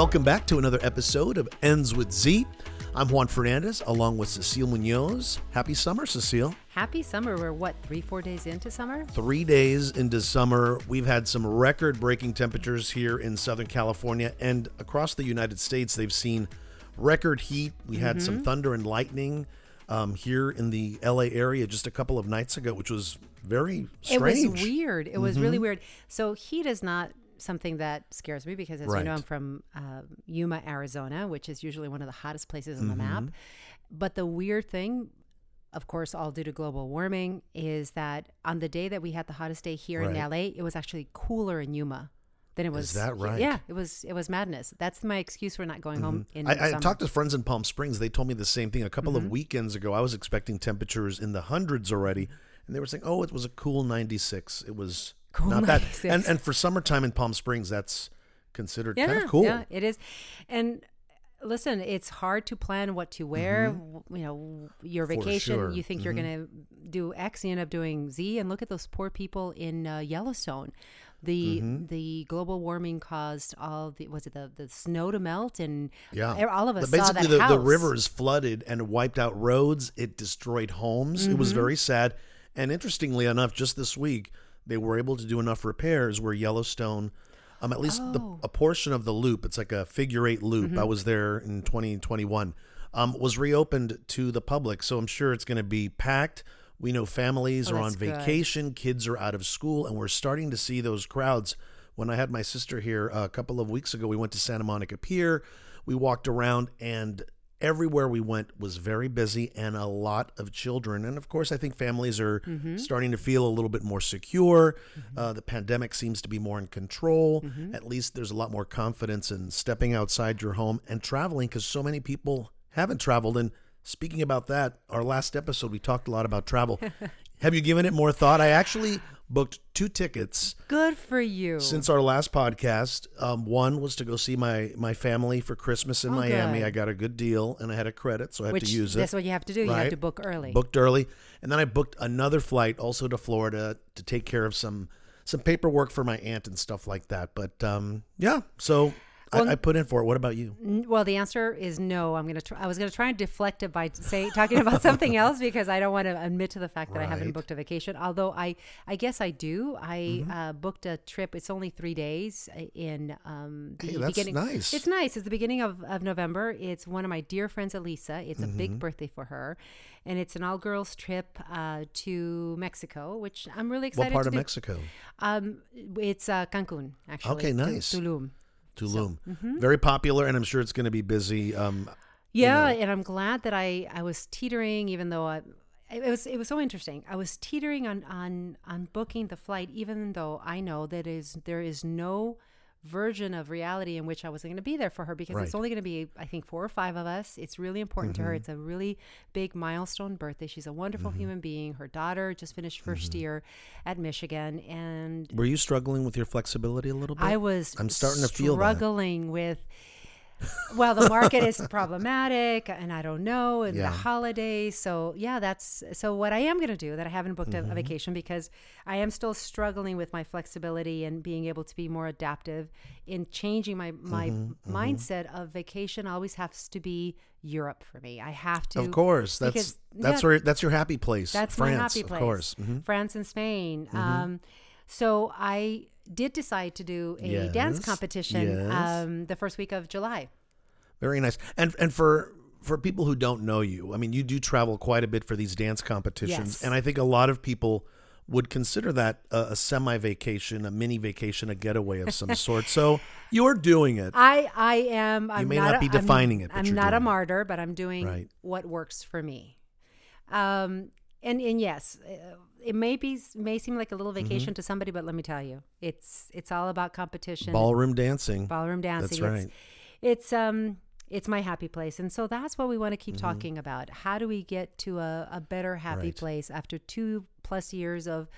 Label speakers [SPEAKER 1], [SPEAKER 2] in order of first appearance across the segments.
[SPEAKER 1] Welcome back to another episode of Ends with Z. I'm Juan Fernandez along with Cecile Munoz. Happy summer, Cecile.
[SPEAKER 2] Happy summer. We're what, three, four days into summer?
[SPEAKER 1] Three days into summer. We've had some record breaking temperatures here in Southern California and across the United States. They've seen record heat. We had some thunder and lightning um, here in the LA area just a couple of nights ago, which was very strange.
[SPEAKER 2] It was weird. It was really weird. So heat is not something that scares me because, as you know, I'm from uh, Yuma, Arizona, which is usually one of the hottest places on the
[SPEAKER 1] Mm-hmm.
[SPEAKER 2] map. But the weird thing, of course, all due to global warming, is that on the day that we had the hottest day here in LA, it was actually cooler in Yuma. Than it was.
[SPEAKER 1] Is that right?
[SPEAKER 2] Yeah, it was. It was madness. That's my excuse for not going home in
[SPEAKER 1] I, I.
[SPEAKER 2] Mm-hmm.
[SPEAKER 1] talked to friends in Palm Springs. They told me the same thing a couple of weekends ago. I was expecting temperatures in the hundreds already, and they were saying, "Oh, it was a cool 96." It was
[SPEAKER 2] Cool
[SPEAKER 1] not bad.
[SPEAKER 2] 96.
[SPEAKER 1] And and for summertime in Palm Springs, that's considered
[SPEAKER 2] yeah,
[SPEAKER 1] kind of cool.
[SPEAKER 2] Yeah, it is. And listen, it's hard to plan what to wear. W- You know, your
[SPEAKER 1] Mm-hmm.
[SPEAKER 2] Vacation,
[SPEAKER 1] sure.
[SPEAKER 2] you think you're going to do X, you end up doing Z. And look at those poor people in uh, Yellowstone. The
[SPEAKER 1] Mm-hmm.
[SPEAKER 2] the global warming caused all the was it the, the snow to melt and
[SPEAKER 1] Yeah.
[SPEAKER 2] all of us
[SPEAKER 1] But basically,
[SPEAKER 2] that
[SPEAKER 1] the,
[SPEAKER 2] house.
[SPEAKER 1] the rivers flooded and wiped out roads. It destroyed homes. It
[SPEAKER 2] Mm-hmm.
[SPEAKER 1] was very sad. And interestingly enough, just this week, they were able to do enough repairs where Yellowstone, um, at least the,
[SPEAKER 2] Oh.
[SPEAKER 1] a portion of the loop, it's like a figure eight loop.
[SPEAKER 2] Mm-hmm.
[SPEAKER 1] I was there in 2021, um, was reopened to the public. So I'm sure it's going to be packed. We know families
[SPEAKER 2] Oh,
[SPEAKER 1] are on
[SPEAKER 2] that's good.
[SPEAKER 1] vacation, kids are out of school, and we're starting to see those crowds. When I had my sister here a couple of weeks ago, we went to Santa Monica Pier. We walked around, and everywhere we went was very busy and a lot of children. And of course, I think families are
[SPEAKER 2] Mm-hmm.
[SPEAKER 1] starting to feel a little bit more secure. Uh, the pandemic seems to be more in control.
[SPEAKER 2] Mm-hmm.
[SPEAKER 1] At least there's a lot more confidence in stepping outside your home and traveling because so many people haven't traveled. And speaking about that, our last episode, we talked a lot about travel. Have you given it more thought? I actually booked two tickets
[SPEAKER 2] Good for you.
[SPEAKER 1] since our last podcast. Um, one was to go see my my family for Christmas in
[SPEAKER 2] Oh,
[SPEAKER 1] Miami.
[SPEAKER 2] good.
[SPEAKER 1] I got a good deal and I had a credit, so I had
[SPEAKER 2] which
[SPEAKER 1] to use it.
[SPEAKER 2] that's what you have to do. You have to book early.
[SPEAKER 1] Booked early, and then I booked another flight also to Florida to take care of some some paperwork for my aunt and stuff like that. But um, yeah, so
[SPEAKER 2] Well,
[SPEAKER 1] I, I put in for it. What about you?
[SPEAKER 2] N- Well, the answer is no. I'm gonna. Try, I was gonna try and deflect it by say talking about something else because I don't want to admit to the fact that I haven't booked a vacation. Although I, I guess I do. I
[SPEAKER 1] Mm-hmm.
[SPEAKER 2] uh, booked a trip. It's only three days uh, in um, the
[SPEAKER 1] Hey, that's
[SPEAKER 2] beginning.
[SPEAKER 1] nice.
[SPEAKER 2] It's nice. It's the beginning of, of November. It's one of my dear friends, Elisa. It's a
[SPEAKER 1] Mm-hmm.
[SPEAKER 2] big birthday for her, and it's an all girls trip uh, to Mexico, which I'm really excited.
[SPEAKER 1] What
[SPEAKER 2] part
[SPEAKER 1] of
[SPEAKER 2] do.
[SPEAKER 1] Mexico?
[SPEAKER 2] Um, it's uh, Cancun actually.
[SPEAKER 1] Okay, nice.
[SPEAKER 2] Tulum.
[SPEAKER 1] Tulum.
[SPEAKER 2] mm-hmm.
[SPEAKER 1] Very popular, and I'm sure it's going to be busy. Um,
[SPEAKER 2] Yeah, and I'm glad that I I was teetering, even though I. It was it was so interesting. I was teetering on on on booking the flight, even though I know that is there is no version of reality in which I wasn't going to be there for her because
[SPEAKER 1] Right.
[SPEAKER 2] it's only going to be I think four or five of us. It's really important to her. Mm-hmm. It's a really big milestone birthday. She's a wonderful mm-hmm. human being. Her daughter just finished 1st mm-hmm. year at Michigan, and
[SPEAKER 1] were you struggling with your flexibility a little bit?
[SPEAKER 2] I was
[SPEAKER 1] I'm starting to feel
[SPEAKER 2] struggling with well the market is problematic and I don't know and
[SPEAKER 1] Yeah.
[SPEAKER 2] the holidays so yeah that's so what I am going to do that I haven't booked
[SPEAKER 1] Mm-hmm.
[SPEAKER 2] a, a vacation because I am still struggling with my flexibility and being able to be more adaptive in changing my my
[SPEAKER 1] Mm-hmm,
[SPEAKER 2] mindset of vacation always has to be Europe for me I have to
[SPEAKER 1] Of course, that's
[SPEAKER 2] because-
[SPEAKER 1] that's
[SPEAKER 2] yeah,
[SPEAKER 1] where that's your happy place.
[SPEAKER 2] that's
[SPEAKER 1] France,
[SPEAKER 2] my happy place.
[SPEAKER 1] of course. Mhm.
[SPEAKER 2] France and Spain. Um, so I did decide to do a dance competition
[SPEAKER 1] yes.
[SPEAKER 2] um, the first week of July.
[SPEAKER 1] Very nice. And and for for people who don't know you, I mean, you do travel quite a bit for these dance competitions,
[SPEAKER 2] Yes.
[SPEAKER 1] and I think a lot of people would consider that a, a semi vacation, a mini vacation, a getaway of some sort. So you're doing it.
[SPEAKER 2] I I am. I'm
[SPEAKER 1] may
[SPEAKER 2] not,
[SPEAKER 1] not
[SPEAKER 2] a-
[SPEAKER 1] be
[SPEAKER 2] I'm-
[SPEAKER 1] defining it, but
[SPEAKER 2] I'm not a
[SPEAKER 1] doing it.
[SPEAKER 2] martyr, but I'm doing
[SPEAKER 1] Right.
[SPEAKER 2] what works for me. Um, and and yes, uh, it may be may seem like a little
[SPEAKER 1] Mm-hmm.
[SPEAKER 2] vacation to somebody, but let me tell you, it's it's all about competition.
[SPEAKER 1] Ballroom dancing.
[SPEAKER 2] ballroom dancing.
[SPEAKER 1] that's right.
[SPEAKER 2] It's, it's um it's my happy place, and so that's what we want to keep
[SPEAKER 1] Mm-hmm.
[SPEAKER 2] talking about. How do we get to a, a better happy
[SPEAKER 1] Right.
[SPEAKER 2] place after two plus years of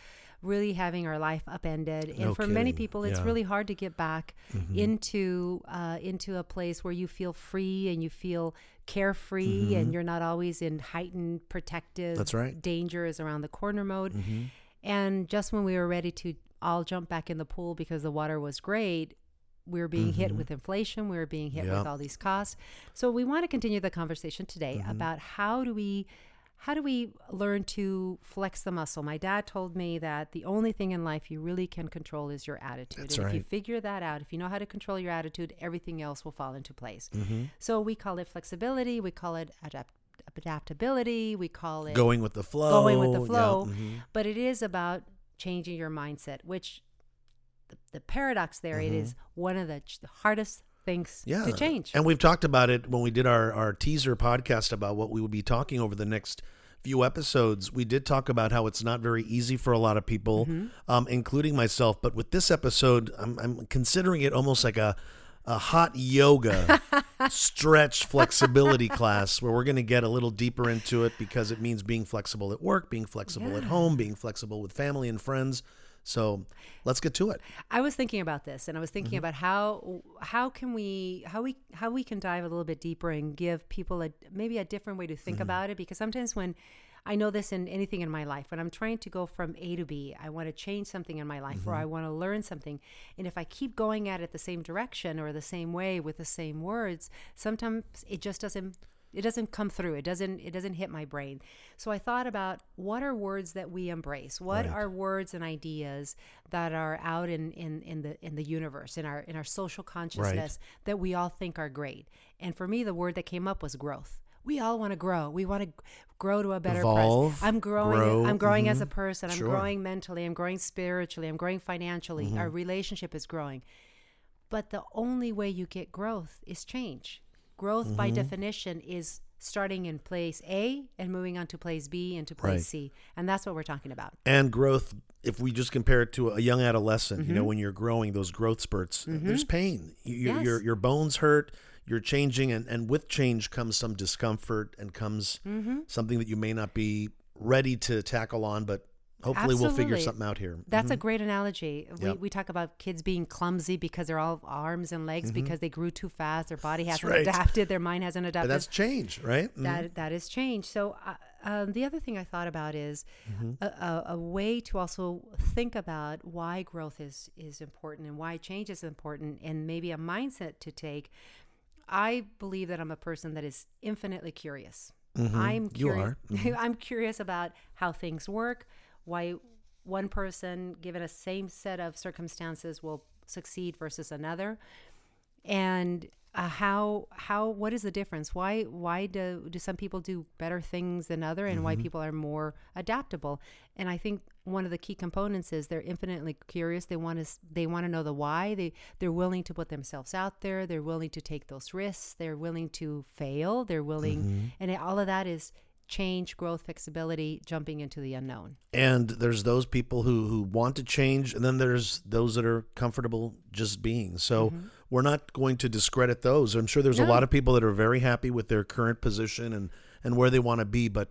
[SPEAKER 2] really having our life upended? And
[SPEAKER 1] No
[SPEAKER 2] for many people, it's
[SPEAKER 1] Yeah.
[SPEAKER 2] really hard to get back into uh, into a place where you feel free and you feel carefree, and you're not always in heightened protective
[SPEAKER 1] That's right.
[SPEAKER 2] danger is around the corner mode. And just when we were ready to all jump back in the pool because the water was great, we were being hit with inflation. We were being hit
[SPEAKER 1] Mm-hmm.
[SPEAKER 2] With all these costs. So we want to continue the conversation today
[SPEAKER 1] Mm-hmm.
[SPEAKER 2] about how do we how do we learn to flex the muscle? My dad told me that the only thing in life you really can control is your attitude.
[SPEAKER 1] That's
[SPEAKER 2] and if you figure that out, if you know how to control your attitude, everything else will fall into place.
[SPEAKER 1] Mm-hmm.
[SPEAKER 2] So we call it flexibility, we call it adapt- adaptability, we call it
[SPEAKER 1] Going with the flow.
[SPEAKER 2] going with the
[SPEAKER 1] yeah,
[SPEAKER 2] flow.
[SPEAKER 1] mhm.
[SPEAKER 2] But it is about changing your mindset, which the, the paradox there it is one of the, ch- the hardest things
[SPEAKER 1] Mm-hmm. Yeah.
[SPEAKER 2] to change.
[SPEAKER 1] And we've talked about it when we did our, our teaser podcast about what we would be talking over the next few episodes. We did talk about how it's not very easy for a lot of people,
[SPEAKER 2] Mm-hmm.
[SPEAKER 1] um, including myself. But with this episode, I'm, I'm considering it almost like a, a hot yoga stretch flexibility class where we're going to get a little deeper into it because it means being flexible at work, being flexible at home, being flexible with family and friends. So let's get to it.
[SPEAKER 2] I was thinking about this, and I was thinking
[SPEAKER 1] Mm-hmm.
[SPEAKER 2] about how how can we how we how we can dive a little bit deeper and give people a maybe a different way to think
[SPEAKER 1] Mm-hmm.
[SPEAKER 2] about it. Because sometimes when I know this in anything in my life, when I'm trying to go from A to B, I want to change something in my life, or
[SPEAKER 1] Mm-hmm.
[SPEAKER 2] I want to learn something, and if I keep going at it the same direction or the same way with the same words, sometimes it just doesn't it doesn't come through. It doesn't it doesn't hit my brain. So i thought about what are words that we embrace? What
[SPEAKER 1] Right.
[SPEAKER 2] are words and ideas that are out in, in in the in the universe in our in our social consciousness that we all think are great? And for me the word that came up was growth. We all want to grow. We want to grow to a better
[SPEAKER 1] Evolve,
[SPEAKER 2] place i'm growing
[SPEAKER 1] grow,
[SPEAKER 2] i'm growing as a
[SPEAKER 1] mhm.
[SPEAKER 2] person. I'm
[SPEAKER 1] Sure.
[SPEAKER 2] growing mentally. I'm growing spiritually. I'm growing financially.
[SPEAKER 1] Mm-hmm.
[SPEAKER 2] our relationship is growing. But the only way you get growth is change. Growth, by
[SPEAKER 1] Mm-hmm.
[SPEAKER 2] definition, is starting in place A and moving on to place B and to place
[SPEAKER 1] Right.
[SPEAKER 2] C. And that's what we're talking about.
[SPEAKER 1] and growth if we just compare it to a young adolescent
[SPEAKER 2] Mm-hmm.
[SPEAKER 1] you know when you're growing those growth spurts there's pain you,
[SPEAKER 2] Yes.
[SPEAKER 1] your your bones hurt you're changing and and with change comes some discomfort and comes
[SPEAKER 2] Mm-hmm.
[SPEAKER 1] something that you may not be ready to tackle on but hopefully we'll figure something out here
[SPEAKER 2] That's a great analogy. We,
[SPEAKER 1] Yep.
[SPEAKER 2] we talk about kids being clumsy because they're all arms and legs because they grew too fast. Their body hasn't
[SPEAKER 1] Mm-hmm. right.
[SPEAKER 2] adapted. Their mind hasn't
[SPEAKER 1] but
[SPEAKER 2] adapted.
[SPEAKER 1] that's change right Mhm.
[SPEAKER 2] that that is change. So uh, um, the other thing I thought about is a, a, a way to also think about why growth is is important and why change is important, and maybe a mindset to take. I believe that I'm a person that is infinitely curious. I'm
[SPEAKER 1] You are. Mm-hmm.
[SPEAKER 2] I'm curious about how things work, why one person, given a same set of circumstances, will succeed versus another, and uh, how how what is the difference? Why why do do some people do better things than other, and why people are more adaptable? And I think one of the key components is they're infinitely curious. They want to they want to know the why. They they're willing to put themselves out there. They're willing to take those risks. They're willing to fail. They're willing, and it, all of that is change, growth, flexibility, jumping into the unknown.
[SPEAKER 1] and there's those people who who want to change and then there's those that are comfortable just being so we're not going to discredit those i'm sure there's a
[SPEAKER 2] Mm-hmm.
[SPEAKER 1] Lot of people that are very happy with their current position and and where they want to be but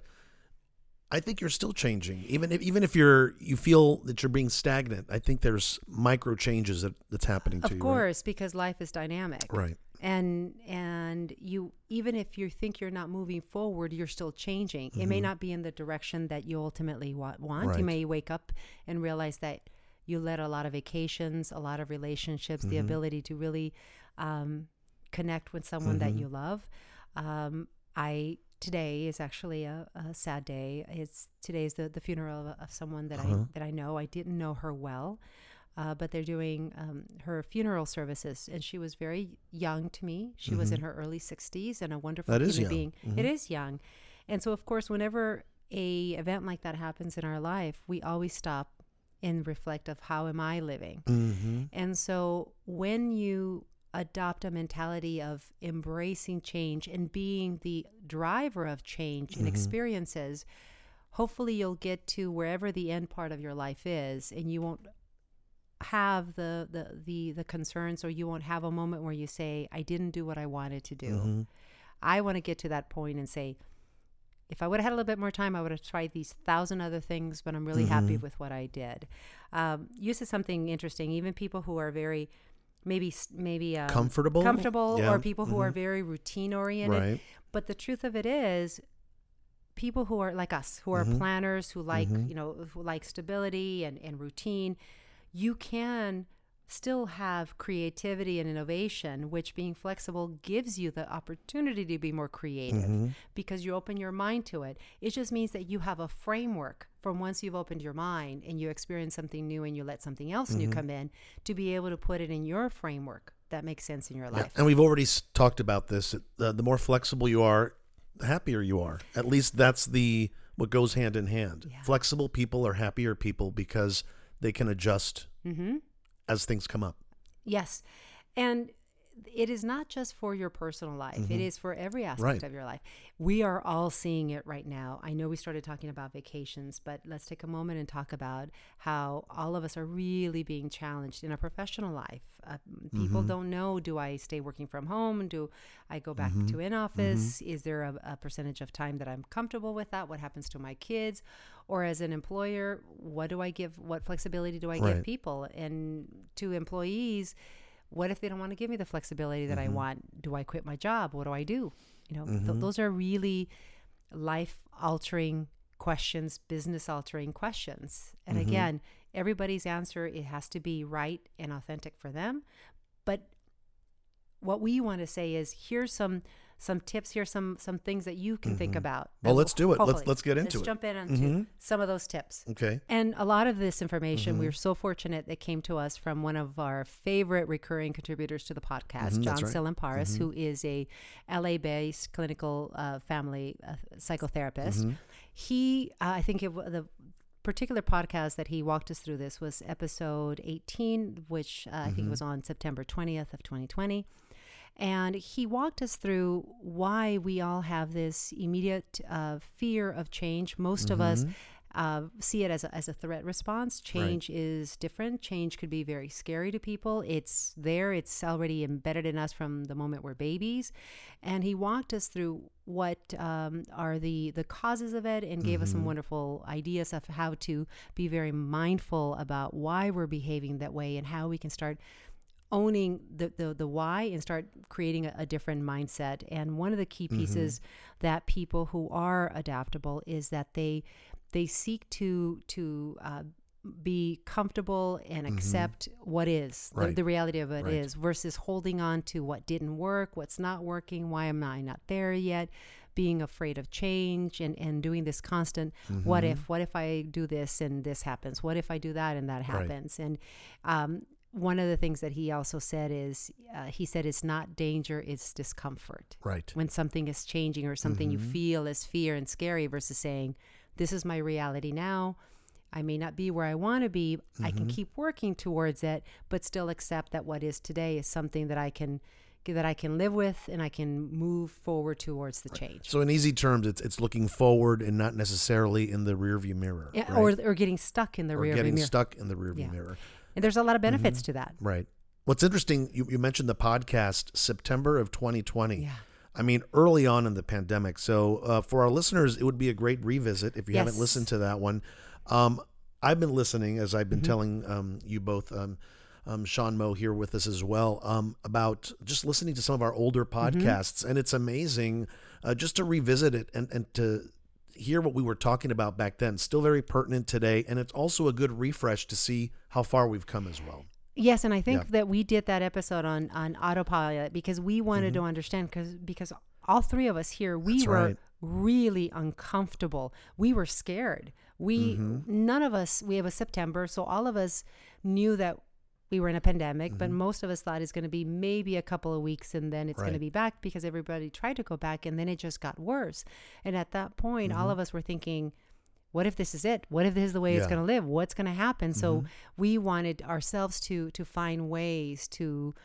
[SPEAKER 1] i think you're still changing even if even if you're you feel that you're being stagnant i think there's micro changes that that's happening to
[SPEAKER 2] Of
[SPEAKER 1] you right?
[SPEAKER 2] course, because life is dynamic.
[SPEAKER 1] right
[SPEAKER 2] and and you even if you think you're not moving forward you're still changing. It may not be in the direction that you ultimately wa- want.
[SPEAKER 1] Right.
[SPEAKER 2] you may wake up and realize that you let a lot of vacations a lot of relationships the ability to really um, connect with someone that you love. Um, i today is actually a, a sad day. It's today's the, the funeral of, of someone that i that i know. I didn't know her well uh, but they're doing um, her funeral services, and she was very young to me. She was in her early 60s and a wonderful
[SPEAKER 1] Mm-hmm. That is
[SPEAKER 2] human
[SPEAKER 1] young.
[SPEAKER 2] being. It is young, and so of course, whenever a event like that happens in our life, we always stop and reflect of how am I living.
[SPEAKER 1] mm-hmm.
[SPEAKER 2] And so when you adopt a mentality of embracing change and being the driver of change and experiences, hopefully you'll get to wherever the end part of your life is and you won't have the the the, the concerns or you won't have a moment where you say I didn't do what I wanted to do. I want to get to that point and say if I would have had a little bit more time, I would have tried these thousand other things, but I'm really happy with what I did. Um, you said something interesting. Even people who are very, maybe maybe um,
[SPEAKER 1] Comfortable?
[SPEAKER 2] comfortable,
[SPEAKER 1] Yeah.
[SPEAKER 2] or people who are very routine oriented.
[SPEAKER 1] Right.
[SPEAKER 2] But the truth of it is, people who are like us, who are
[SPEAKER 1] Mm-hmm.
[SPEAKER 2] planners, who like you know, who like stability and and routine, you can still have creativity and innovation, which being flexible gives you the opportunity to be more creative mm-hmm. because you open your mind to it. It just means that you have a framework from once you've opened your mind and you experience something new and you let something else new mm-hmm. come in to be able to put it in your framework that makes sense in your
[SPEAKER 1] Yeah,
[SPEAKER 2] life.
[SPEAKER 1] and we've already talked about this. The, the more flexible you are, the happier you are. At least that's the what goes hand in hand.
[SPEAKER 2] Yeah.
[SPEAKER 1] Flexible people are happier people because they can adjust
[SPEAKER 2] Mm-hmm.
[SPEAKER 1] as things come up.
[SPEAKER 2] Yes. And it is not just for your personal life, it is for every aspect
[SPEAKER 1] Mm-hmm. Right.
[SPEAKER 2] of your life. We are all seeing it right now. I know we started talking about vacations, but let's take a moment and talk about how all of us are really being challenged in our professional life. Uh,
[SPEAKER 1] Mm-hmm.
[SPEAKER 2] people don't know do I stay working from home? Do I go back
[SPEAKER 1] Mm-hmm.
[SPEAKER 2] to in office? Is there a, a percentage of time that I'm comfortable with that? What happens to my kids? Or as an employer, what do I give? What flexibility do I
[SPEAKER 1] Right.
[SPEAKER 2] give people? And to employees, what if they don't want to give me the flexibility that I mm-hmm. want? Do I quit my job? What do I do? You know, th- mm-hmm. those are really life altering questions, business altering questions. And mm-hmm. again, everybody's answer it has to be right and authentic for them. But what we want to say is here's some some tips here, some some things that you can think about
[SPEAKER 1] Well, let's do it. Let's- let's get into it.
[SPEAKER 2] let's
[SPEAKER 1] it.
[SPEAKER 2] jump in onto
[SPEAKER 1] Mhm.
[SPEAKER 2] some of those tips
[SPEAKER 1] Okay.
[SPEAKER 2] and a lot of this information, we were so fortunate that came to us from one of our favorite recurring contributors to the podcast,
[SPEAKER 1] Mhm,
[SPEAKER 2] John
[SPEAKER 1] right.
[SPEAKER 2] Silamparis, who is a LA-based clinical uh, family uh, psychotherapist.
[SPEAKER 1] Mm-hmm.
[SPEAKER 2] He, uh, I think, it, the particular podcast that he walked us through this was episode 18, which uh, I think was on September 20th of 2020. And he walked us through why we all have this immediate uh, fear of change. Most of us uh, see it as a, as a threat response. Change is different. Change could be very scary to people. It's there, it's already embedded in us from the moment we're babies. And he walked us through what um, are the, the causes of it and gave us some wonderful ideas of how to be very mindful about why we're behaving that way and how we can start owning the, the, the why and start creating a, a different mindset. And one of the key pieces that people who are adaptable is that they they seek to to uh, be comfortable and accept what is the,
[SPEAKER 1] Right.
[SPEAKER 2] the reality of it is
[SPEAKER 1] Right.
[SPEAKER 2] versus holding on to what didn't work, what's not working, why am I not there yet? Being afraid of change and, and doing this constant what if, what if I do this and this happens? What if I do that and that
[SPEAKER 1] Right.
[SPEAKER 2] happens? And um, one of the things that he also said is uh, he said it's not danger, it's discomfort.
[SPEAKER 1] Right.
[SPEAKER 2] When something is changing or something you feel is fear and scary versus saying, this is my reality now. I may not be where I want to be. I can keep working towards it, but still accept that what is today is something that I can that I can live with and I can move forward towards the change.
[SPEAKER 1] So in easy terms, it's it's looking forward and not necessarily in the rearview mirror.
[SPEAKER 2] Yeah,
[SPEAKER 1] right?
[SPEAKER 2] or or getting stuck in the
[SPEAKER 1] Or
[SPEAKER 2] rear
[SPEAKER 1] getting
[SPEAKER 2] mirror.
[SPEAKER 1] stuck in the rearview
[SPEAKER 2] Yeah.
[SPEAKER 1] mirror.
[SPEAKER 2] And there's a lot of benefits
[SPEAKER 1] Mm-hmm.
[SPEAKER 2] to that.
[SPEAKER 1] Right. What's interesting, you, you mentioned the podcast September of 2020.
[SPEAKER 2] Yeah.
[SPEAKER 1] I mean, early on in the pandemic. So uh, for our listeners, it would be a great revisit if you haven't listened to that one. Um, I've been listening, as I've been
[SPEAKER 2] Mm-hmm.
[SPEAKER 1] telling um, you both, um, um, Sean Moe here with us as well, um, about just listening to some of our older
[SPEAKER 2] Mm-hmm.
[SPEAKER 1] podcasts. And it's amazing uh, just to revisit it and, and to hear what we were talking about back then. Still very pertinent today. And it's also a good refresh to see how far we've come as well.
[SPEAKER 2] Yes, and I think
[SPEAKER 1] Yeah.
[SPEAKER 2] that we did that episode on on autopilot because we wanted to understand because because all three of us here we
[SPEAKER 1] Mm-hmm. That's
[SPEAKER 2] were
[SPEAKER 1] right.
[SPEAKER 2] really uncomfortable. We were scared. We
[SPEAKER 1] Mm-hmm.
[SPEAKER 2] none of us we have a September, so all of us knew that we were in a pandemic, but most of us thought it's going to be maybe a couple of weeks and then it's going to
[SPEAKER 1] Mm-hmm.
[SPEAKER 2] Be back because everybody tried to go back and then it just got worse. And at that point, all of us were thinking what if this is it what if this is the way it's
[SPEAKER 1] Mm-hmm.
[SPEAKER 2] Going to live what's going to happen so we wanted ourselves to to find ways to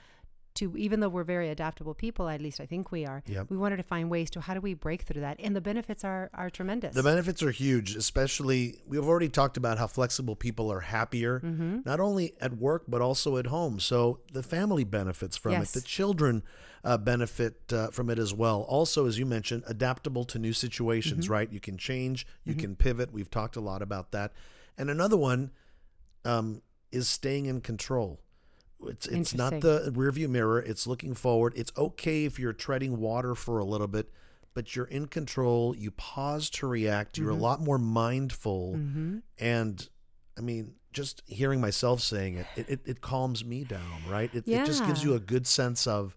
[SPEAKER 2] to even though we're very adaptable people at least i think we are
[SPEAKER 1] Yep.
[SPEAKER 2] we wanted to find ways to how do we break through that and the benefits are are tremendous
[SPEAKER 1] The benefits are huge, especially we've already talked about how flexible people are happier,
[SPEAKER 2] Mm-hmm.
[SPEAKER 1] not only at work but also at home. So the family benefits from
[SPEAKER 2] Yes.
[SPEAKER 1] it, the children uh, benefit uh, from it as well. Also, as you mentioned, adaptable to new situations.
[SPEAKER 2] Mm-hmm.
[SPEAKER 1] Right, you can change, you can pivot. We've talked a lot about that. And another one um, is staying in control. It's it's not the rearview mirror. It's looking forward. It's okay if you're treading water for a little bit, but you're in control. You pause to react. You're a lot more mindful, and I mean, just hearing myself saying it, it, it, it calms me down, right? It, it just gives you a good sense of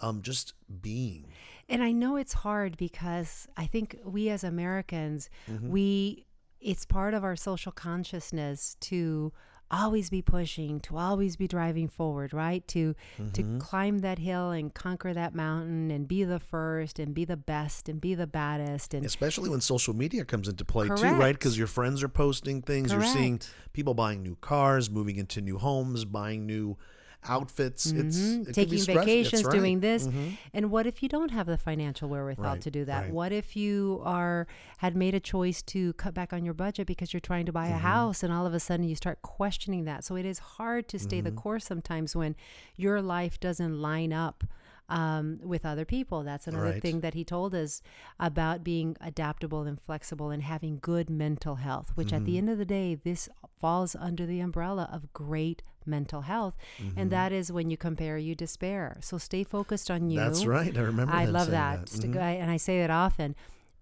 [SPEAKER 1] um, just being.
[SPEAKER 2] And I know it's hard because I think we as Americans,
[SPEAKER 1] Mm-hmm.
[SPEAKER 2] we it's part of our social consciousness to always be pushing, to always be driving forward, right? To
[SPEAKER 1] Mm-hmm.
[SPEAKER 2] to climb that hill and conquer that mountain and be the first and be the best and be the baddest and
[SPEAKER 1] Especially when social media comes into play too, right? Because your friends are posting things. You're seeing people buying new cars, moving into new homes, buying new outfits. It's
[SPEAKER 2] Mhm.
[SPEAKER 1] it
[SPEAKER 2] taking vacations,
[SPEAKER 1] right. Mm-hmm.
[SPEAKER 2] doing this. And what if you don't have the financial wherewithal
[SPEAKER 1] Right,
[SPEAKER 2] to do that?
[SPEAKER 1] right.
[SPEAKER 2] What if you are had made a choice to cut back on your budget because you're trying to buy
[SPEAKER 1] Mm-hmm.
[SPEAKER 2] a house and all of a sudden you start questioning that. So it is hard to stay
[SPEAKER 1] Mm-hmm.
[SPEAKER 2] the course sometimes when your life doesn't line up um, with other people. That's another
[SPEAKER 1] Right.
[SPEAKER 2] thing that he told us about being adaptable and flexible and having good mental health, which at
[SPEAKER 1] Mm-hmm.
[SPEAKER 2] the end of the day, this falls under the umbrella of great mental health.
[SPEAKER 1] Mm-hmm.
[SPEAKER 2] And that is when you compare, you despair. So stay focused on you.
[SPEAKER 1] That's right. I remember.
[SPEAKER 2] I love that.
[SPEAKER 1] that. Mhm.
[SPEAKER 2] And I say that often.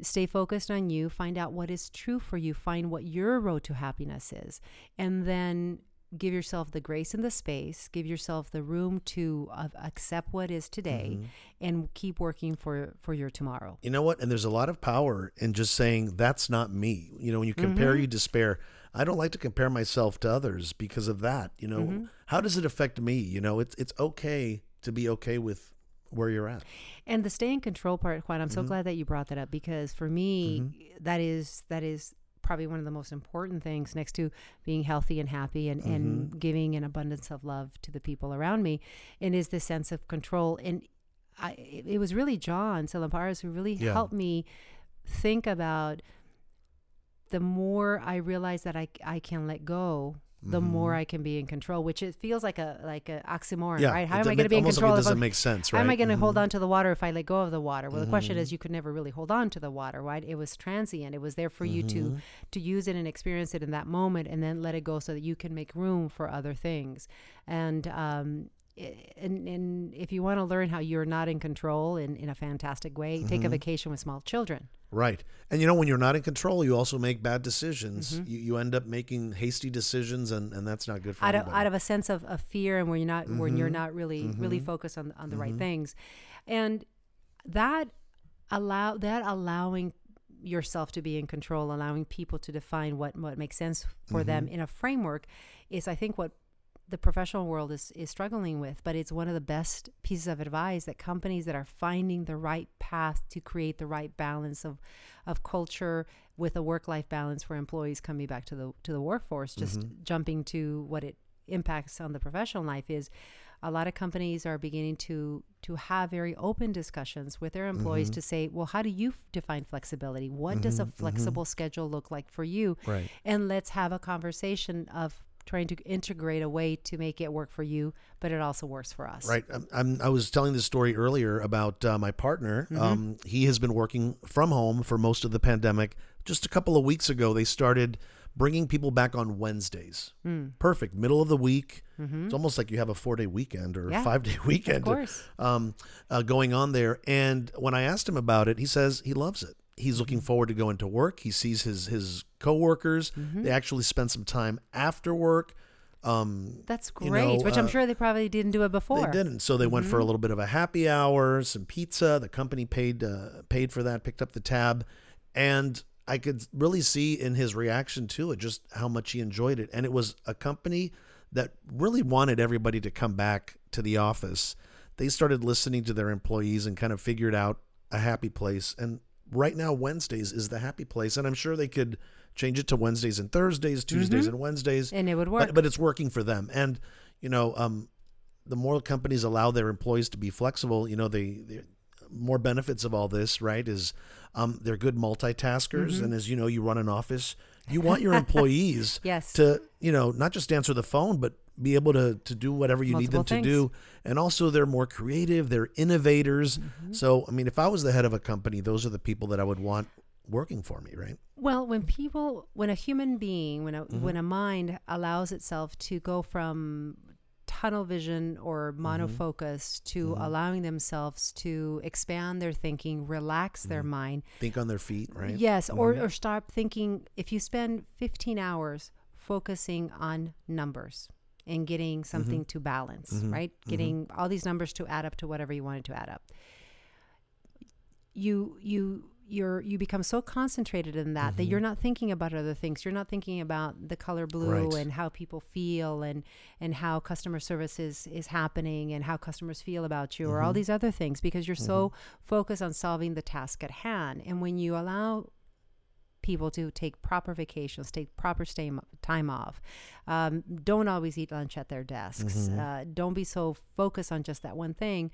[SPEAKER 2] Stay focused on you. Find out what is true for you. Find what your road to happiness is. And then give yourself the grace and the space. Give yourself the room to uh, accept what is today
[SPEAKER 1] Mm-hmm.
[SPEAKER 2] and keep working for, for your tomorrow.
[SPEAKER 1] You know what? And there's a lot of power in just saying that's not me. You know, when you compare,
[SPEAKER 2] Mm-hmm.
[SPEAKER 1] you despair. I don't like to compare myself to others because of that. You know,
[SPEAKER 2] Mm-hmm.
[SPEAKER 1] how does it affect me? You know, it's it's okay to be okay with where you're at.
[SPEAKER 2] And the stay in control part, Juan, I'm so
[SPEAKER 1] Mm-hmm.
[SPEAKER 2] glad that you brought that up because for me, that is that is probably one of the most important things next to being healthy and happy and,
[SPEAKER 1] Mm-hmm.
[SPEAKER 2] and giving an abundance of love to the people around me. And is this sense of control. And I it was really John Salamparas who really
[SPEAKER 1] Yeah.
[SPEAKER 2] helped me think about the more I realize that I, I can let go, the more I can be in control, which it feels like a like a oxymoron,
[SPEAKER 1] Mm-hmm. Yeah.
[SPEAKER 2] right? How am I going to be in
[SPEAKER 1] almost like
[SPEAKER 2] control
[SPEAKER 1] It doesn't make sense, right?
[SPEAKER 2] how am I going to
[SPEAKER 1] Mhm.
[SPEAKER 2] hold on to the water if I let go of the water? Well, the question is, you could never really hold on to the water, right? It was transient. It was there for you
[SPEAKER 1] Mm-hmm.
[SPEAKER 2] to to use it and experience it in that moment, and then let it go so that you can make room for other things. And um, and, and if you want to learn how you're not in control in, in a fantastic way, take
[SPEAKER 1] Mm-hmm.
[SPEAKER 2] a vacation with small children.
[SPEAKER 1] Right. And you know, when you're not in control, you also make bad decisions.
[SPEAKER 2] Mm-hmm.
[SPEAKER 1] You, you end up making hasty decisions, and, and that's not good for
[SPEAKER 2] out of,
[SPEAKER 1] anybody.
[SPEAKER 2] out of a sense of, of fear and when you're not when
[SPEAKER 1] Mm-hmm.
[SPEAKER 2] you're not really really focused on on the right things and that allow that allowing yourself to be in control allowing people to define what what makes sense for
[SPEAKER 1] Mm-hmm.
[SPEAKER 2] them in a framework is i think what the professional world is, is struggling with, but it's one of the best pieces of advice that companies that are finding the right path to create the right balance of, of culture with a work life balance for employees coming back to the to the workforce, just mm-hmm. jumping to what it impacts on the professional life is a lot of companies are beginning to to have very open discussions with their employees mm-hmm. to say, well, how do you f- define flexibility? What does a mm-hmm. flexible schedule look like for you?
[SPEAKER 1] Right.
[SPEAKER 2] And let's have a conversation of trying to integrate a way to make it work for you, but it also works for us.
[SPEAKER 1] Right. I'm, I'm, I was telling this story earlier about uh, my partner.
[SPEAKER 2] Mm-hmm.
[SPEAKER 1] Um, he has been working from home for most of the pandemic. Just a couple of weeks ago, they started bringing people back on Wednesdays.
[SPEAKER 2] Hmm.
[SPEAKER 1] Perfect. Middle of the week. It's almost like you have a four day weekend or
[SPEAKER 2] Mm-hmm. Yeah,
[SPEAKER 1] five day weekend
[SPEAKER 2] course.
[SPEAKER 1] um, uh, going on there. And when I asked him about it, he says he loves it. He's looking
[SPEAKER 2] Mm-hmm.
[SPEAKER 1] forward to going to work. He sees his his coworkers.
[SPEAKER 2] Mm-hmm.
[SPEAKER 1] They actually spend some time after work. Um,
[SPEAKER 2] That's
[SPEAKER 1] You
[SPEAKER 2] great,
[SPEAKER 1] know,
[SPEAKER 2] which I'm
[SPEAKER 1] uh,
[SPEAKER 2] sure they probably didn't do it before.
[SPEAKER 1] they didn't. So they went for a
[SPEAKER 2] Mm-hmm.
[SPEAKER 1] little bit of a happy hour, some pizza. The company paid uh, paid for that, picked up the tab, and I could really see in his reaction to it just how much he enjoyed it. And it was a company that really wanted everybody to come back to the office. They started listening to their employees and kind of figured out a happy place. And right now, Wednesdays is the happy place. And I'm sure they could change it to Wednesdays and Thursdays, Tuesdays and Wednesdays
[SPEAKER 2] Mm-hmm. And it would work.
[SPEAKER 1] but, but it's working for them and you know um, the more companies allow their employees to be flexible you know they more benefits of all this right is um, they're good multitaskers
[SPEAKER 2] Mm-hmm.
[SPEAKER 1] and as you know you run an office you want your employees
[SPEAKER 2] Yes.
[SPEAKER 1] to you know not just answer the phone but be able to to do whatever you need them
[SPEAKER 2] Multiple
[SPEAKER 1] to do and also they're more creative they're innovators
[SPEAKER 2] Mm-hmm.
[SPEAKER 1] so i mean if i was the head of a company those are the people that i would want working for me right
[SPEAKER 2] Well, when people, when a human being, when a
[SPEAKER 1] Mm-hmm.
[SPEAKER 2] when a mind allows itself to go from tunnel vision or
[SPEAKER 1] Mm-hmm.
[SPEAKER 2] monofocus to mm-hmm. allowing themselves to expand their thinking, relax their
[SPEAKER 1] Mm-hmm.
[SPEAKER 2] mind,
[SPEAKER 1] think on their feet right
[SPEAKER 2] yes, mm-hmm. or or stop thinking. If you spend 15 hours focusing on numbers and getting mm-hmm. something to balance, right? Getting all these numbers to add up to whatever you wanted to add up. You you you're you become so concentrated in that that you're not thinking about other things. You're not thinking about the color blue
[SPEAKER 1] Right.
[SPEAKER 2] and how people feel and and how customer service is is happening and how customers feel about you or all these other things because you're so focused on solving the task at hand. And when you allow people to take proper vacations, take proper stay time off. Um, don't always eat lunch at their desks. Uh, don't be so focused on just that one thing.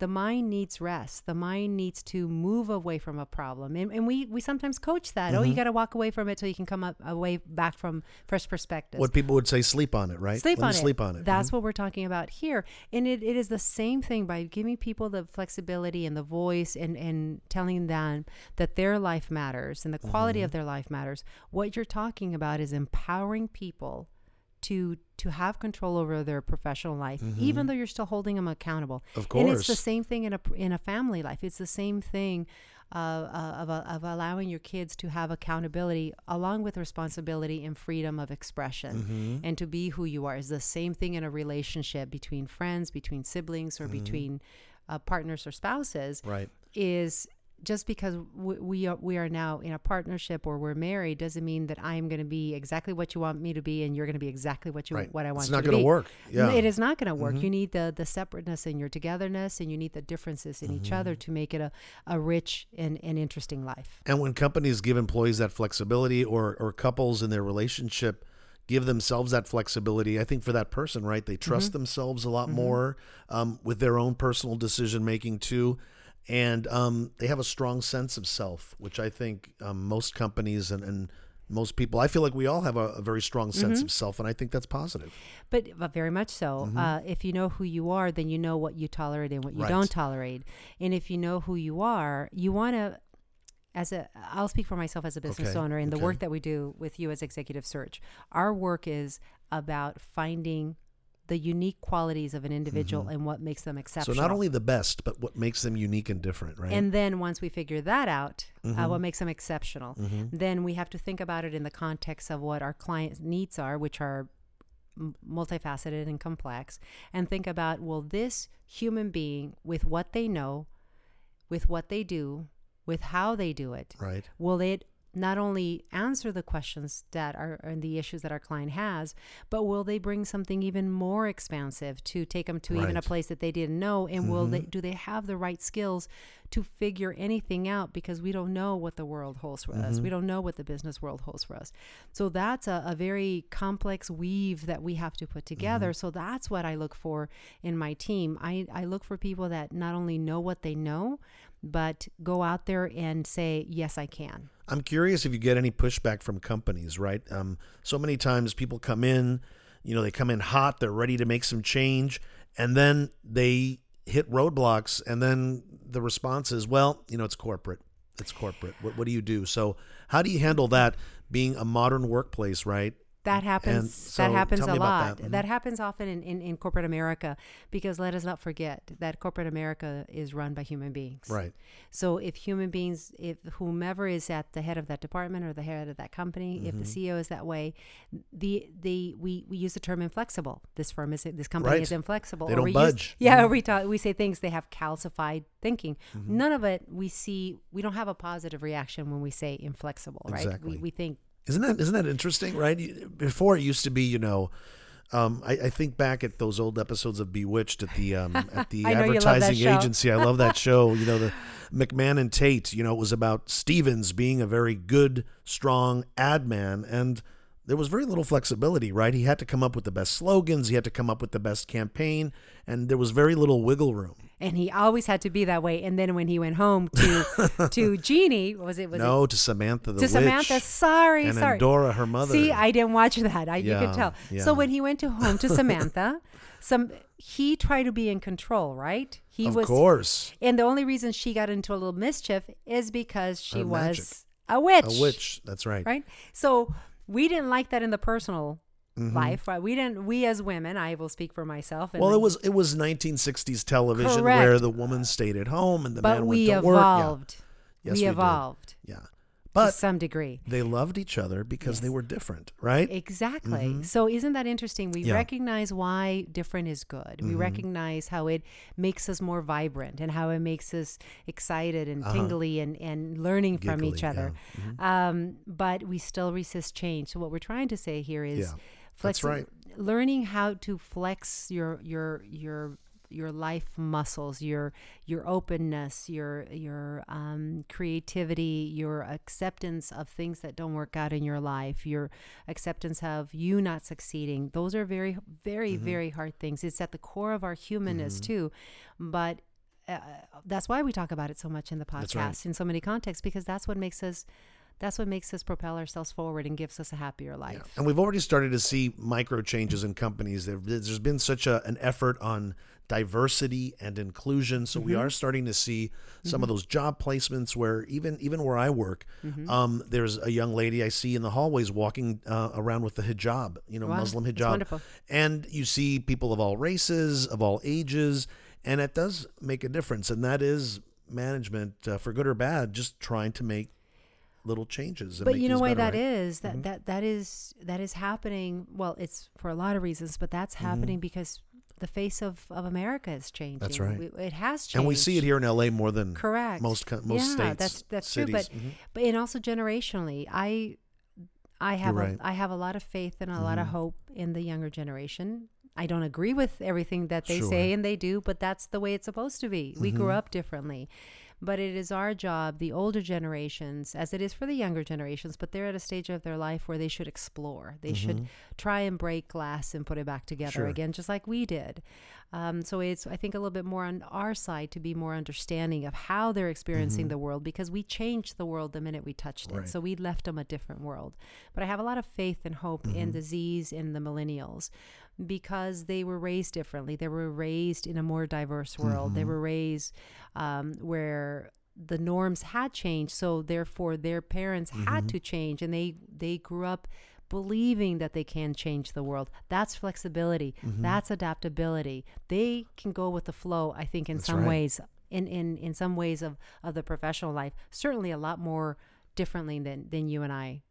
[SPEAKER 2] The mind needs rest. The mind needs to move away from a problem, and, and we we sometimes coach that. Oh, you got to walk away from it so you can come up away back from fresh perspectives.
[SPEAKER 1] What people would say, sleep on it, right?
[SPEAKER 2] Sleep
[SPEAKER 1] Let
[SPEAKER 2] on it.
[SPEAKER 1] Sleep on it.
[SPEAKER 2] That's what we're talking about here. And it, it is the same thing by giving people the flexibility and the voice and, and telling them that their life matters and the quality
[SPEAKER 1] Mm-hmm.
[SPEAKER 2] of their life matters. What you're talking about is empowering people to to have control over their professional life, even though you're still holding them accountable.
[SPEAKER 1] Mm-hmm. Of
[SPEAKER 2] And it's the same thing in a in a family life. It's the same thing uh, uh, of of allowing your kids to have accountability along with responsibility and freedom of expression,
[SPEAKER 1] Mm-hmm.
[SPEAKER 2] and to be who you are. Is the same thing in a relationship between friends, between siblings, or between uh, partners or spouses
[SPEAKER 1] Right.
[SPEAKER 2] is just because we, we are we are now in a partnership or we're married doesn't mean that I'm going to be exactly what you want me to be and you're going to be exactly what you
[SPEAKER 1] Right.
[SPEAKER 2] what I want
[SPEAKER 1] to
[SPEAKER 2] be.
[SPEAKER 1] It's
[SPEAKER 2] not
[SPEAKER 1] going to work. Yeah. Mm-hmm.
[SPEAKER 2] It is not going to work. You need the the separateness in your togetherness and you need the differences in each other
[SPEAKER 1] Mm-hmm.
[SPEAKER 2] to make it a, a rich and, and interesting life.
[SPEAKER 1] And when companies give employees that flexibility or, or couples in their relationship give themselves that flexibility, I think for that person, right, they trust
[SPEAKER 2] Mm-hmm.
[SPEAKER 1] themselves a lot more um, with their own personal decision making too. And um, they have a strong sense of self, which I think um, most companies and, and most people, I feel like we all have a, a very strong sense
[SPEAKER 2] Mm-hmm.
[SPEAKER 1] of self, and I think that's positive.
[SPEAKER 2] But, but very much so.
[SPEAKER 1] Mm-hmm.
[SPEAKER 2] Uh, if you know who you are, then you know what you tolerate and what you
[SPEAKER 1] Right.
[SPEAKER 2] don't tolerate. And if you know who you are, you want to, as a, I'll speak for myself as a business
[SPEAKER 1] Okay,
[SPEAKER 2] owner and the work that we do with you as executive search. Our work is about finding the unique qualities of an individual and what makes them
[SPEAKER 1] Mm-hmm. So not only the best, but what makes them unique and different, right?
[SPEAKER 2] And then once we figure that out, uh,
[SPEAKER 1] Mm-hmm.
[SPEAKER 2] what makes them exceptional, then we have to think about it in the context of what our client needs are, which are m- multifaceted and complex, and think about will this human being, with what they know, with what they do, with how they do it,
[SPEAKER 1] right.
[SPEAKER 2] will it not only answer the questions that are and the issues that our client has, but will they bring something even more expansive to take them to even a
[SPEAKER 1] Mm-hmm.
[SPEAKER 2] place that they didn't know? And will they do they have the right skills to figure anything out? Because we don't know what the world holds for us.
[SPEAKER 1] Mm-hmm.
[SPEAKER 2] We don't know what the business world holds for us. So that's a, a very complex weave that we have to put together.
[SPEAKER 1] Mm-hmm.
[SPEAKER 2] So that's what I look for in my team. I, I look for people that not only know what they know, but go out there and say, yes, I can.
[SPEAKER 1] I'm curious if you get any pushback from companies, right? Um, so many times people come in, you know, they come in hot, they're ready to make some change, and then they hit roadblocks, and then the response is, well, you know, it's corporate. It's corporate. What, what do you do? So, how do you handle that being a modern workplace, right?
[SPEAKER 2] That happens.
[SPEAKER 1] so
[SPEAKER 2] that happens a lot.
[SPEAKER 1] that. Mhm.
[SPEAKER 2] That. happens often in, in, in corporate America because let us not forget that corporate America is run by human beings.
[SPEAKER 1] Right.
[SPEAKER 2] So if human beings, if whomever is at the head of that department or the head of that company, if the
[SPEAKER 1] Mm-hmm.
[SPEAKER 2] CEO is that way, the the we, we use the term inflexible. This firm is this company
[SPEAKER 1] Right.
[SPEAKER 2] is inflexible.
[SPEAKER 1] They
[SPEAKER 2] Or
[SPEAKER 1] don't
[SPEAKER 2] we use-
[SPEAKER 1] budge. Mm-hmm.
[SPEAKER 2] yeah, we talk, we say things they have calcified thinking. None of it we see. We don't have a positive reaction when we say inflexible, right?
[SPEAKER 1] Exactly.
[SPEAKER 2] We, we think
[SPEAKER 1] Isn't that isn't that interesting, right? Before it used to be, you know, um, I, I think back at those old episodes of Bewitched at the um, at the
[SPEAKER 2] I know you love that
[SPEAKER 1] advertising agency. I love that show. You know, the McMahon and Tate. You know, it was about Stephens being a very good, strong ad man, and there was very little flexibility. Right? He had to come up with the best slogans. He had to come up with the best campaign, and there was very little wiggle room.
[SPEAKER 2] And he always had to be that way. And then when he went home to to Jeannie, was it was
[SPEAKER 1] no, to Samantha the
[SPEAKER 2] to
[SPEAKER 1] witch,
[SPEAKER 2] Samantha? Sorry,
[SPEAKER 1] and
[SPEAKER 2] sorry.
[SPEAKER 1] Dora, her mother.
[SPEAKER 2] See, I didn't watch that. I you could tell.
[SPEAKER 1] yeah.
[SPEAKER 2] So when he went to home to Samantha, some he tried to be in control, right? He was
[SPEAKER 1] of
[SPEAKER 2] was,
[SPEAKER 1] course,
[SPEAKER 2] and the only reason she got into a little mischief is because she
[SPEAKER 1] Her
[SPEAKER 2] was
[SPEAKER 1] magic.
[SPEAKER 2] a witch.
[SPEAKER 1] a witch. That's right.
[SPEAKER 2] right? So we didn't like that in the personal
[SPEAKER 1] Mm-hmm.
[SPEAKER 2] life. Right? We didn't. We as women, I will speak for myself. And
[SPEAKER 1] Well, it was it was 1960s television
[SPEAKER 2] Correct.
[SPEAKER 1] where the woman stayed at home and the
[SPEAKER 2] but
[SPEAKER 1] man
[SPEAKER 2] we
[SPEAKER 1] went to work. Yeah.
[SPEAKER 2] evolved.
[SPEAKER 1] Yes,
[SPEAKER 2] we
[SPEAKER 1] we did.
[SPEAKER 2] evolved.
[SPEAKER 1] Yeah. But
[SPEAKER 2] to some degree.
[SPEAKER 1] they loved each other because they were different, right?
[SPEAKER 2] Exactly. So isn't that interesting? We
[SPEAKER 1] Mm-hmm. Yeah. Mm-hmm.
[SPEAKER 2] recognize why different is good. We recognize how it makes us more vibrant and how it makes us excited and tingly and, and learning from each
[SPEAKER 1] Uh-huh. Giggly,
[SPEAKER 2] other. Um, but we still resist change. So what we're trying to say here is
[SPEAKER 1] Yeah. That's right.
[SPEAKER 2] learning how to flex your your your your life muscles, your your openness, your your um, creativity, your acceptance of things that don't work out in your life, your acceptance of you not succeeding. Those are very very
[SPEAKER 1] Mm-hmm.
[SPEAKER 2] very hard things. It's at the core of our humanness too, but. Uh, that's why we talk about it so much in the podcast
[SPEAKER 1] right.
[SPEAKER 2] in so many contexts because that's what makes us that's what makes us propel ourselves forward and gives us a happier life.
[SPEAKER 1] And we've already started to see micro changes in companies. There- There's been such a, an effort on diversity and inclusion, so we
[SPEAKER 2] Mm-hmm.
[SPEAKER 1] are starting to see some of those job placements where even even where I work,
[SPEAKER 2] Mm-hmm.
[SPEAKER 1] um, there's a young lady I see in the hallways walking uh, around with the hijab, you know,
[SPEAKER 2] Wow,
[SPEAKER 1] Muslim hijab,
[SPEAKER 2] wonderful.
[SPEAKER 1] and you see people of all races, of all ages, and it does make a difference. And that is management, uh, for good or bad, just trying to make little changes. And
[SPEAKER 2] but you know why
[SPEAKER 1] better,
[SPEAKER 2] that
[SPEAKER 1] right?
[SPEAKER 2] is that that that is that is happening well it's for a lot of reasons but that's happening because the face of of america is changing That's
[SPEAKER 1] right.
[SPEAKER 2] We- it has changed
[SPEAKER 1] And we see it here in LA more than
[SPEAKER 2] correct
[SPEAKER 1] most most
[SPEAKER 2] yeah,
[SPEAKER 1] states.
[SPEAKER 2] that's that's
[SPEAKER 1] cities.
[SPEAKER 2] true but
[SPEAKER 1] Mhm.
[SPEAKER 2] but and also generationally i i have
[SPEAKER 1] right. Mm-hmm.
[SPEAKER 2] a, i have a lot of faith and a lot of hope in the younger generation i don't agree with everything that they
[SPEAKER 1] Sure. Mm-hmm.
[SPEAKER 2] say and they do but that's the way it's supposed to be we grew up differently but it is our job the older generations as it is for the younger generations but they're at a stage of their life where they should explore they should try and break glass and put it back together
[SPEAKER 1] Mm-hmm. Sure.
[SPEAKER 2] again just like we did um, so it's i think a little bit more on our side to be more understanding of how they're experiencing the world because we changed the world the minute we touched it
[SPEAKER 1] Mm-hmm.
[SPEAKER 2] So we left them a different world but i have a lot of faith and hope
[SPEAKER 1] Mm-hmm.
[SPEAKER 2] in the z's in the millennials because they were raised differently they were raised in a more diverse world they
[SPEAKER 1] Mm-hmm.
[SPEAKER 2] were raised um, where the norms had changed so therefore their parents
[SPEAKER 1] Mm-hmm.
[SPEAKER 2] had to change and they they grew up believing that they can change the world that's flexibility
[SPEAKER 1] Mm-hmm.
[SPEAKER 2] that's adaptability they can go with the flow i think in
[SPEAKER 1] That's
[SPEAKER 2] some
[SPEAKER 1] right.
[SPEAKER 2] ways in, in in some ways of of the professional life certainly a lot more differently than than you and i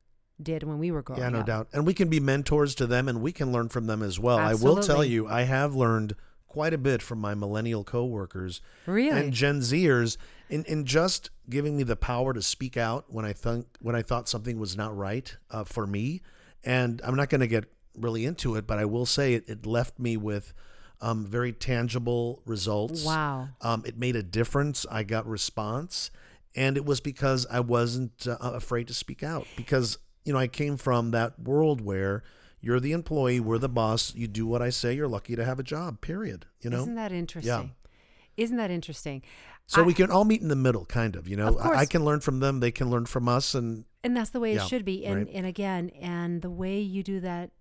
[SPEAKER 2] did when we were growing up.
[SPEAKER 1] Yeah, no
[SPEAKER 2] up
[SPEAKER 1] doubt. And we can be mentors to them and we can learn from them as well. I will tell you, I have learned quite a bit from my millennial coworkers
[SPEAKER 2] really
[SPEAKER 1] and Gen Zers in, in just giving me the power to speak out when I think when I thought something was not right uh, for me. And I'm not going to get really into it, but I will say it, it left me with um, very tangible results.
[SPEAKER 2] wow
[SPEAKER 1] Um, it made a difference. I got response, and it was because I wasn't uh, afraid to speak out. Because you know, I came from that world where you're the employee, we're the boss. You do what I say. You're lucky to have a job. Period. You know.
[SPEAKER 2] isn't that interesting Yeah. isn't that interesting
[SPEAKER 1] so
[SPEAKER 2] I-
[SPEAKER 1] we can all meet in the middle, kind of. You know,
[SPEAKER 2] Of
[SPEAKER 1] I, I can learn from them. They can learn from us, and
[SPEAKER 2] and that's the way
[SPEAKER 1] Yeah,
[SPEAKER 2] it should be and
[SPEAKER 1] right.
[SPEAKER 2] and again and the way you do that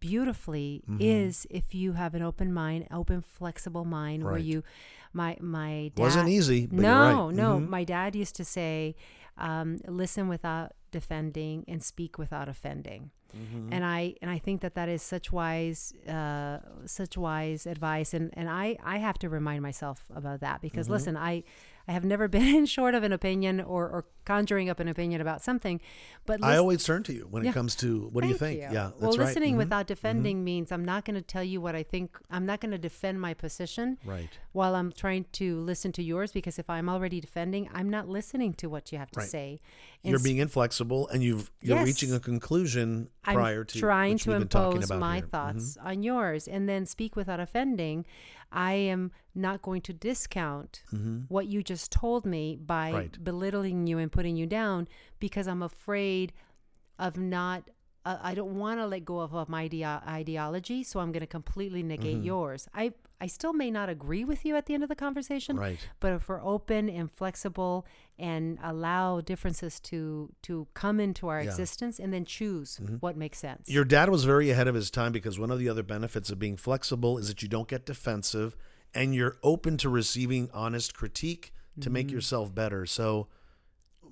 [SPEAKER 2] beautifully
[SPEAKER 1] Mhm.
[SPEAKER 2] is if you have an open mind open flexible mind where you my my dad
[SPEAKER 1] wasn't easy. But
[SPEAKER 2] no
[SPEAKER 1] right.
[SPEAKER 2] no
[SPEAKER 1] Mhm.
[SPEAKER 2] my dad used to say um, listen without defending and speak without offending
[SPEAKER 1] Mhm.
[SPEAKER 2] and I and I think that that is such wise uh, such wise advice and and I I have to remind myself about that because
[SPEAKER 1] Mm-hmm.
[SPEAKER 2] listen I I have never been short of an opinion or, or conjuring up an opinion about something but
[SPEAKER 1] I always turn to you when
[SPEAKER 2] Yeah.
[SPEAKER 1] it comes to what do you
[SPEAKER 2] Thank
[SPEAKER 1] think? Yeah, that's
[SPEAKER 2] well
[SPEAKER 1] right.
[SPEAKER 2] listening
[SPEAKER 1] Mhm.
[SPEAKER 2] without defending means I'm not going to tell you what I think I'm not going to defend my position
[SPEAKER 1] right.
[SPEAKER 2] while I'm trying to listen to yours because if I'm already defending I'm not listening to what you have to
[SPEAKER 1] Right.
[SPEAKER 2] say
[SPEAKER 1] You're being inflexible, and you've you're
[SPEAKER 2] Yes.
[SPEAKER 1] reaching a conclusion
[SPEAKER 2] I'm
[SPEAKER 1] prior to
[SPEAKER 2] trying to
[SPEAKER 1] we've been talking
[SPEAKER 2] impose my
[SPEAKER 1] here.
[SPEAKER 2] Thoughts on yours and then speak without offending. I am not going to discount
[SPEAKER 1] Mhm.
[SPEAKER 2] what you just told me by
[SPEAKER 1] Right.
[SPEAKER 2] belittling you and putting you down because I'm afraid of not. Uh, I don't want to let go of, of my idea- ideology, so I'm going to completely negate
[SPEAKER 1] Mm-hmm.
[SPEAKER 2] yours. I I still may not agree with you at the end of the conversation,
[SPEAKER 1] Right.
[SPEAKER 2] but if we're open and flexible and allow differences to to come into our
[SPEAKER 1] Yeah. Mm-hmm.
[SPEAKER 2] existence and then choose what makes sense.
[SPEAKER 1] Your dad was very ahead of his time because one of the other benefits of being flexible is that you don't get defensive and you're open to receiving honest critique to make
[SPEAKER 2] Mm-hmm.
[SPEAKER 1] yourself better. So,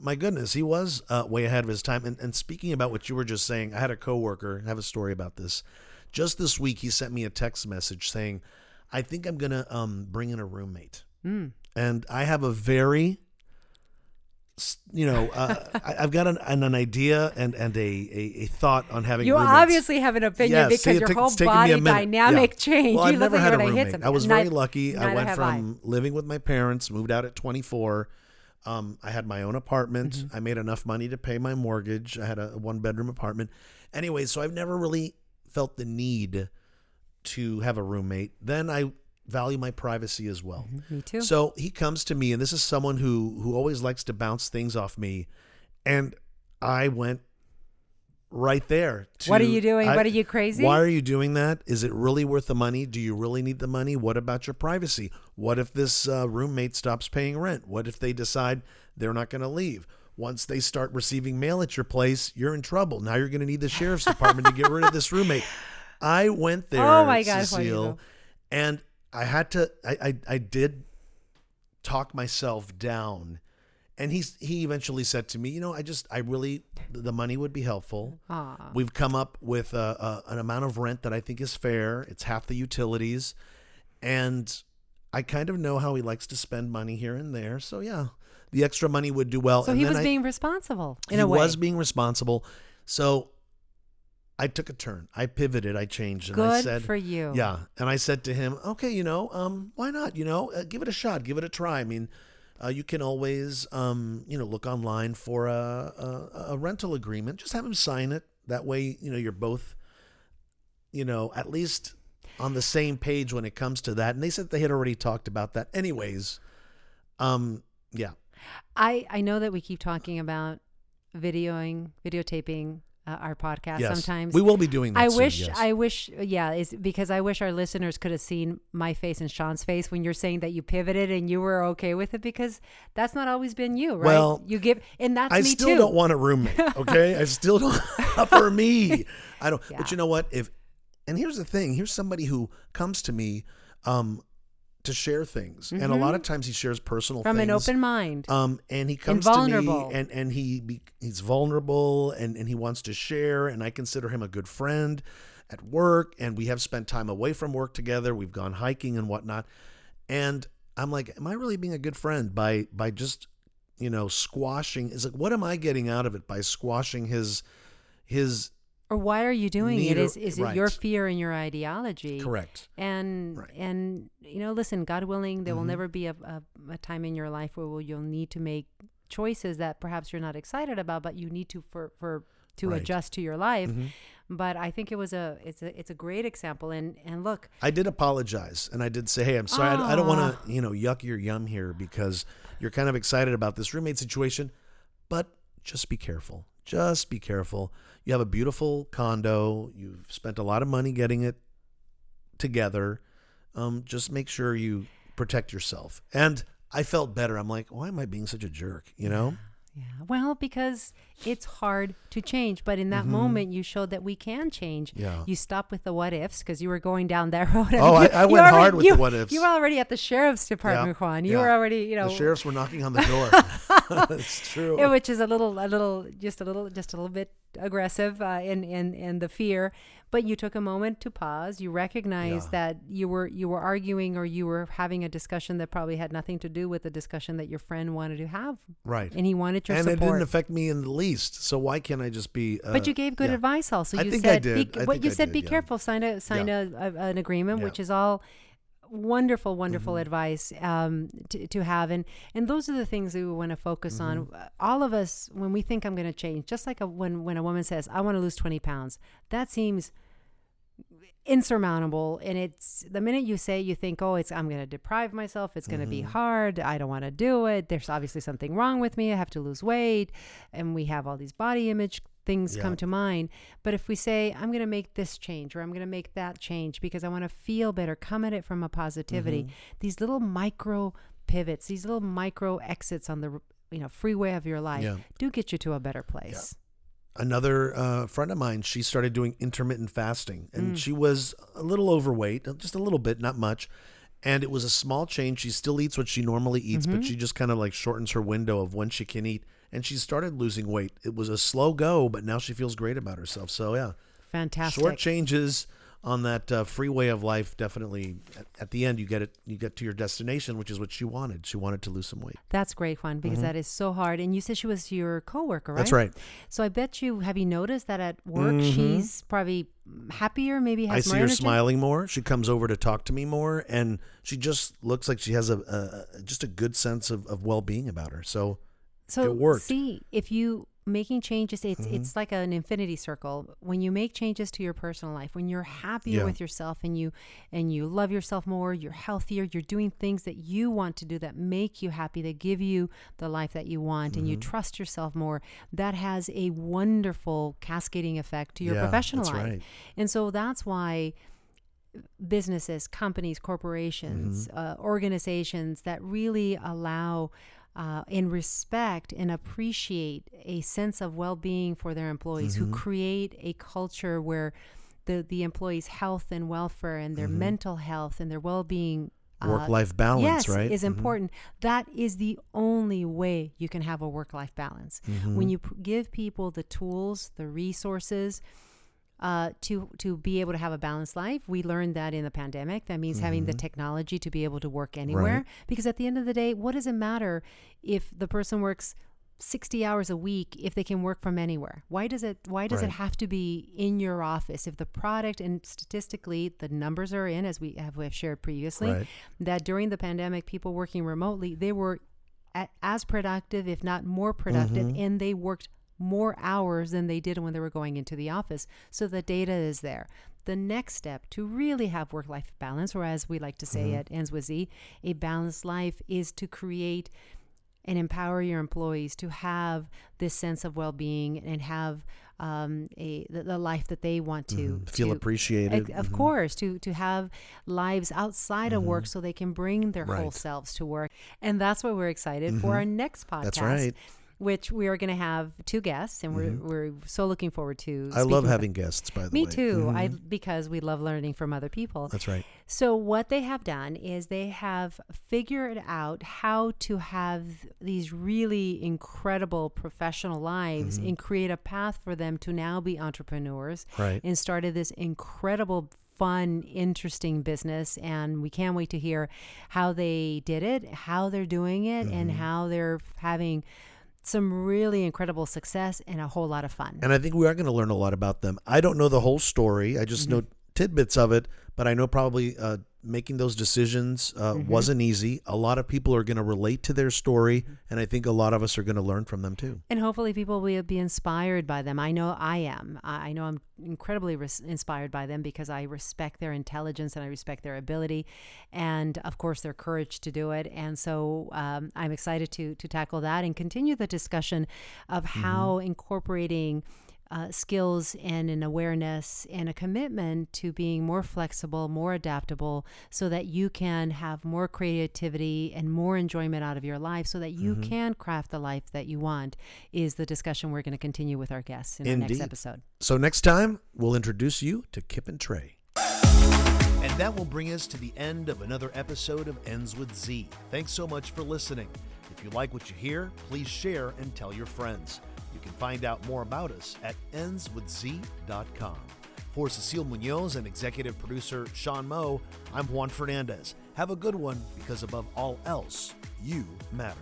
[SPEAKER 1] my goodness, he was uh, way ahead of his time. And, and speaking about what you were just saying, I had a coworker I have a story about this. Just this week, he sent me a text message saying, "I think I'm gonna um, bring in a roommate."
[SPEAKER 2] Mm.
[SPEAKER 1] And I have a very you know, uh, I, I've got an, an, an idea and and a, a, a thought on having.
[SPEAKER 2] You
[SPEAKER 1] roommates.
[SPEAKER 2] obviously have an opinion because
[SPEAKER 1] see,
[SPEAKER 2] your
[SPEAKER 1] take-
[SPEAKER 2] whole
[SPEAKER 1] it's taken me a
[SPEAKER 2] body dynamic
[SPEAKER 1] Yeah.
[SPEAKER 2] changed.
[SPEAKER 1] Well,
[SPEAKER 2] you
[SPEAKER 1] I've
[SPEAKER 2] look
[SPEAKER 1] never
[SPEAKER 2] like
[SPEAKER 1] had a
[SPEAKER 2] you're gonna hit
[SPEAKER 1] roommate.
[SPEAKER 2] something.
[SPEAKER 1] I was very lucky. I went
[SPEAKER 2] have
[SPEAKER 1] from living with my parents, moved out at 24. Um, I had my own apartment.
[SPEAKER 2] Mm-hmm.
[SPEAKER 1] I made enough money to pay my mortgage. I had a one bedroom apartment. Anyway, so I've never really felt the need to have a roommate. Then I value my privacy as well.
[SPEAKER 2] Mm-hmm. Me too.
[SPEAKER 1] So he comes to me, and this is someone who who always likes to bounce things off me, and I went right there. To,
[SPEAKER 2] What are you doing?
[SPEAKER 1] I-
[SPEAKER 2] What are you crazy?
[SPEAKER 1] Why are you doing that? Is it really worth the money? Do you really need the money? What about your privacy? What if this uh, roommate stops paying rent? What if they decide they're not going to leave? Once they start receiving mail at your place, you're in trouble. Now you're going to need the sheriff's department to get rid of this roommate. I went there,
[SPEAKER 2] Oh my God,
[SPEAKER 1] Cecile, and I had to. I, I I did talk myself down, and he's he eventually said to me, you know, I just I really the money would be helpful.
[SPEAKER 2] Aw.
[SPEAKER 1] We've come up with a, a, an amount of rent that I think is fair. It's half the utilities, and I kind of know how he likes to spend money here and there. So yeah, the extra money would do well.
[SPEAKER 2] So
[SPEAKER 1] and
[SPEAKER 2] he
[SPEAKER 1] then
[SPEAKER 2] was
[SPEAKER 1] I-
[SPEAKER 2] being responsible in
[SPEAKER 1] he
[SPEAKER 2] a way.
[SPEAKER 1] was being responsible. So I took a turn. I pivoted. I changed, and I
[SPEAKER 2] Good
[SPEAKER 1] said,
[SPEAKER 2] for you.
[SPEAKER 1] Yeah, and I said to him, "Okay, you know, um, why not? You know, uh, give it a shot. Give it a try. I mean." Uh, you can always, um, you know, look online for a, a, a rental agreement. Just have him sign it. That way, you know, you're both, you know, at least on the same page when it comes to that. And they said they had already talked about that. Anyways, um, yeah,
[SPEAKER 2] I I know that we keep talking about videoing, videotaping uh, our podcast
[SPEAKER 1] yes,
[SPEAKER 2] sometimes.
[SPEAKER 1] we will be doing that.
[SPEAKER 2] I
[SPEAKER 1] soon,
[SPEAKER 2] wish,
[SPEAKER 1] yes.
[SPEAKER 2] I wish, yeah, is because I wish our listeners could have seen my face and Sean's face when you're saying that you pivoted and you were okay with it because that's not always been you, right?
[SPEAKER 1] Well,
[SPEAKER 2] you give, and that's
[SPEAKER 1] I
[SPEAKER 2] me
[SPEAKER 1] still
[SPEAKER 2] too.
[SPEAKER 1] don't want a roommate. Okay, I still don't for me. I don't.
[SPEAKER 2] Yeah.
[SPEAKER 1] But you know what? If and here's the thing. Here's somebody who comes to me, um, to share things, and a lot of times he shares personal
[SPEAKER 2] Mm-hmm. from an open mind.
[SPEAKER 1] Um, and he comes
[SPEAKER 2] vulnerable.
[SPEAKER 1] to me, and and he be, he's vulnerable, and and he wants to share, and I consider him a good friend at work, and we have spent time away from work together. We've gone hiking and whatnot, and I'm like, am I really being a good friend by by just you know squashing? Is like, what am I getting out of it by squashing his his
[SPEAKER 2] or why are you doing it?
[SPEAKER 1] neither-
[SPEAKER 2] Is is it your fear and your ideology?
[SPEAKER 1] correct?
[SPEAKER 2] And
[SPEAKER 1] Right.
[SPEAKER 2] and you know, listen, God willing, there will
[SPEAKER 1] Mhm.
[SPEAKER 2] never be a, a, a time in your life where you'll need to make choices that perhaps you're not excited about, but you need to for for to
[SPEAKER 1] Right.
[SPEAKER 2] adjust to your life.
[SPEAKER 1] Mhm.
[SPEAKER 2] But I think it was a it's a it's a great example. And and look,
[SPEAKER 1] I did apologize, and I did say, "Hey, I'm sorry. I, I don't want to, you know, yuck your yum here because you're kind of excited about this roommate situation, but just be careful. Just be careful. You have a beautiful condo. You've spent a lot of money getting it together. Um, just make sure you protect yourself." And I felt better. I'm like, "Why am I being such a jerk?" You know?
[SPEAKER 2] yeah, well, because it's hard to change, but in that moment, you showed that we can change.
[SPEAKER 1] Mm-hmm. Yeah.
[SPEAKER 2] You stopped with the what ifs because you were going down that road.
[SPEAKER 1] Oh, I-
[SPEAKER 2] you-
[SPEAKER 1] I
[SPEAKER 2] you
[SPEAKER 1] went
[SPEAKER 2] already-
[SPEAKER 1] hard with
[SPEAKER 2] you-
[SPEAKER 1] the what ifs.
[SPEAKER 2] You were already at the sheriff's department,
[SPEAKER 1] Yeah,
[SPEAKER 2] Juan. You
[SPEAKER 1] yeah.
[SPEAKER 2] were already, you know,
[SPEAKER 1] the sheriffs were knocking on the door. it's true.
[SPEAKER 2] Yeah, which is a little, a little, just a little, just a little bit aggressive uh, in in in the fear. But you took a moment to pause. You recognized
[SPEAKER 1] Yeah.
[SPEAKER 2] that you were you were arguing or you were having a discussion that probably had nothing to do with the discussion that your friend wanted to have,
[SPEAKER 1] right.
[SPEAKER 2] and he wanted your support.
[SPEAKER 1] and it didn't affect me in the least. So why can't I just be? Uh,
[SPEAKER 2] but you gave good
[SPEAKER 1] yeah.
[SPEAKER 2] advice also.
[SPEAKER 1] I
[SPEAKER 2] You
[SPEAKER 1] think I
[SPEAKER 2] said,
[SPEAKER 1] did.
[SPEAKER 2] Be,
[SPEAKER 1] I
[SPEAKER 2] what
[SPEAKER 1] think
[SPEAKER 2] you
[SPEAKER 1] I
[SPEAKER 2] said,
[SPEAKER 1] did,
[SPEAKER 2] be
[SPEAKER 1] yeah.
[SPEAKER 2] careful. Sign a sign a, a, an agreement, which is all wonderful, wonderful
[SPEAKER 1] Mm-hmm.
[SPEAKER 2] advice um, to, to have. And and those are the things that we want to focus on.
[SPEAKER 1] Mm-hmm.
[SPEAKER 2] Uh, All of us, when we think I'm going to change, just like a, when when a woman says, "I want to lose 20 pounds," that seems insurmountable and it's the minute you say you think oh it's i'm going to deprive myself it's going to
[SPEAKER 1] Mm-hmm.
[SPEAKER 2] be hard i don't want to do it there's obviously something wrong with me i have to lose weight and we have all these body image things
[SPEAKER 1] Yeah.
[SPEAKER 2] come to mind but if we say i'm going to make this change or i'm going to make that change because i want to feel better come at it from a positivity
[SPEAKER 1] Mm-hmm.
[SPEAKER 2] these little micro pivots these little micro exits on the you know freeway of your life
[SPEAKER 1] Yeah.
[SPEAKER 2] do get you to a better place
[SPEAKER 1] Another uh, friend of mine, she started doing intermittent fasting,
[SPEAKER 2] Mm.
[SPEAKER 1] and she was a little overweight, uh, just a little bit, not much. And it was a small change. She still eats what she normally eats,
[SPEAKER 2] Mm-hmm.
[SPEAKER 1] but she just kind of like shortens her window of when she can eat. And she started losing weight. It was a slow go, but now she feels great about herself. So yeah,
[SPEAKER 2] fantastic
[SPEAKER 1] short changes on that uh, freeway of life, definitely at, at the end you get it. You get to your destination, which is what she wanted. She wanted to lose some weight.
[SPEAKER 2] That's great, Juan, because that is so hard. And you said she was your coworker, right?
[SPEAKER 1] Mm-hmm. That's right.
[SPEAKER 2] So I bet you have you noticed that at work she's probably happier, maybe has
[SPEAKER 1] I see her
[SPEAKER 2] energy?
[SPEAKER 1] smiling more. She comes over to talk to me more, and she just looks like she has a, a just a good sense of, of well being about her. So
[SPEAKER 2] So
[SPEAKER 1] It worked.
[SPEAKER 2] see, if you making changes, it's
[SPEAKER 1] Mm-hmm.
[SPEAKER 2] it's like an infinity circle. When you make changes to your personal life, when you're happier
[SPEAKER 1] Yeah.
[SPEAKER 2] with yourself and you and you love yourself more, you're healthier, you're doing things that you want to do that make you happy, that give you the life that you want, and you
[SPEAKER 1] Mm-hmm.
[SPEAKER 2] trust yourself more. That has a wonderful cascading effect to your
[SPEAKER 1] Yeah,
[SPEAKER 2] professional life.
[SPEAKER 1] right.
[SPEAKER 2] And so that's why businesses, companies, corporations,
[SPEAKER 1] Mm-hmm.
[SPEAKER 2] uh, organizations that really allow uh, and respect and appreciate a sense of well-being for their employees,
[SPEAKER 1] Mm-hmm.
[SPEAKER 2] who create a culture where the the employees' health and welfare and their mental health and their well-being. uh,
[SPEAKER 1] work life balance,
[SPEAKER 2] yes,
[SPEAKER 1] right?
[SPEAKER 2] is
[SPEAKER 1] Mhm.
[SPEAKER 2] important. That is the only way you can have a work life balance.
[SPEAKER 1] Mm-hmm.
[SPEAKER 2] When you p- give people the tools, the resources, uh, to to be able to have a balanced life. We learned that in the pandemic. That means having the technology to be able to work anywhere.
[SPEAKER 1] Mm-hmm. Right.
[SPEAKER 2] Because at the end of the day, what does it matter if the person works 60 hours a week if they can work from anywhere? Why does it why does it have to be in your office? If the product and statistically the numbers are in as we have we have shared previously
[SPEAKER 1] Right.
[SPEAKER 2] that during the pandemic people working remotely, they were as productive if not more productive
[SPEAKER 1] Mm-hmm.
[SPEAKER 2] and they worked more hours than they did when they were going into the office. So the data is there. The next step to really have work life balance, or as we like to say
[SPEAKER 1] Mm-hmm.
[SPEAKER 2] at Ends with Z, a balanced life is to create and empower your employees to have this sense of well being and have um, a the, the life that they want to
[SPEAKER 1] Mhm. Feel
[SPEAKER 2] to-
[SPEAKER 1] appreciated.
[SPEAKER 2] Of
[SPEAKER 1] Mhm.
[SPEAKER 2] course, to to have lives outside of work so they can bring their whole
[SPEAKER 1] Mm-hmm.
[SPEAKER 2] Selves to work. And that's what we're excited for our next podcast.
[SPEAKER 1] That's right.
[SPEAKER 2] Which we are going to have two guests, and we're we're so looking forward to.
[SPEAKER 1] Mm-hmm. I love having guests, by the.
[SPEAKER 2] Me
[SPEAKER 1] way.
[SPEAKER 2] too. I
[SPEAKER 1] Mhm.
[SPEAKER 2] because we love learning from other people.
[SPEAKER 1] That's right.
[SPEAKER 2] So what they have done is they have figured out how to have these really incredible professional lives
[SPEAKER 1] Mm-hmm.
[SPEAKER 2] and create a path for them to now be entrepreneurs
[SPEAKER 1] Right.
[SPEAKER 2] and started this incredible fun interesting business and we can't wait to hear how they did it how they're doing it and
[SPEAKER 1] Mm-hmm.
[SPEAKER 2] how they're having some really incredible success and a whole lot of fun
[SPEAKER 1] And I think we are going to learn a lot about them. I don't know the whole story. I just mm-hmm. know tidbits of it, but I know probably uh, making those decisions uh, wasn't easy. A lot of people are going to relate to their story, and I think a lot of us are going to learn from them too.
[SPEAKER 2] And hopefully, people will be inspired by them. I know I am. I know I'm incredibly res- inspired by them because I respect their intelligence and I respect their ability, and of course their courage to do it. And so um, I'm excited to to tackle that and continue the discussion of how incorporating. Uh, skills and an awareness and a commitment to being more flexible, more adaptable, so that you can have more creativity and more enjoyment out of your life, so that you can craft the life that you want, is the discussion we're going to continue with our guests in the next episode.
[SPEAKER 1] So next time, we'll introduce you to Kip and Trey. And that will bring us to the end of another episode of Ends with Z. Thanks so much for listening. If you like what you hear, please share and tell your friends. You can find out more about us at endswithz.com. For Cecile Munoz and executive producer Sean Moe, I'm Juan Fernandez. Have a good one because above all else, you matter.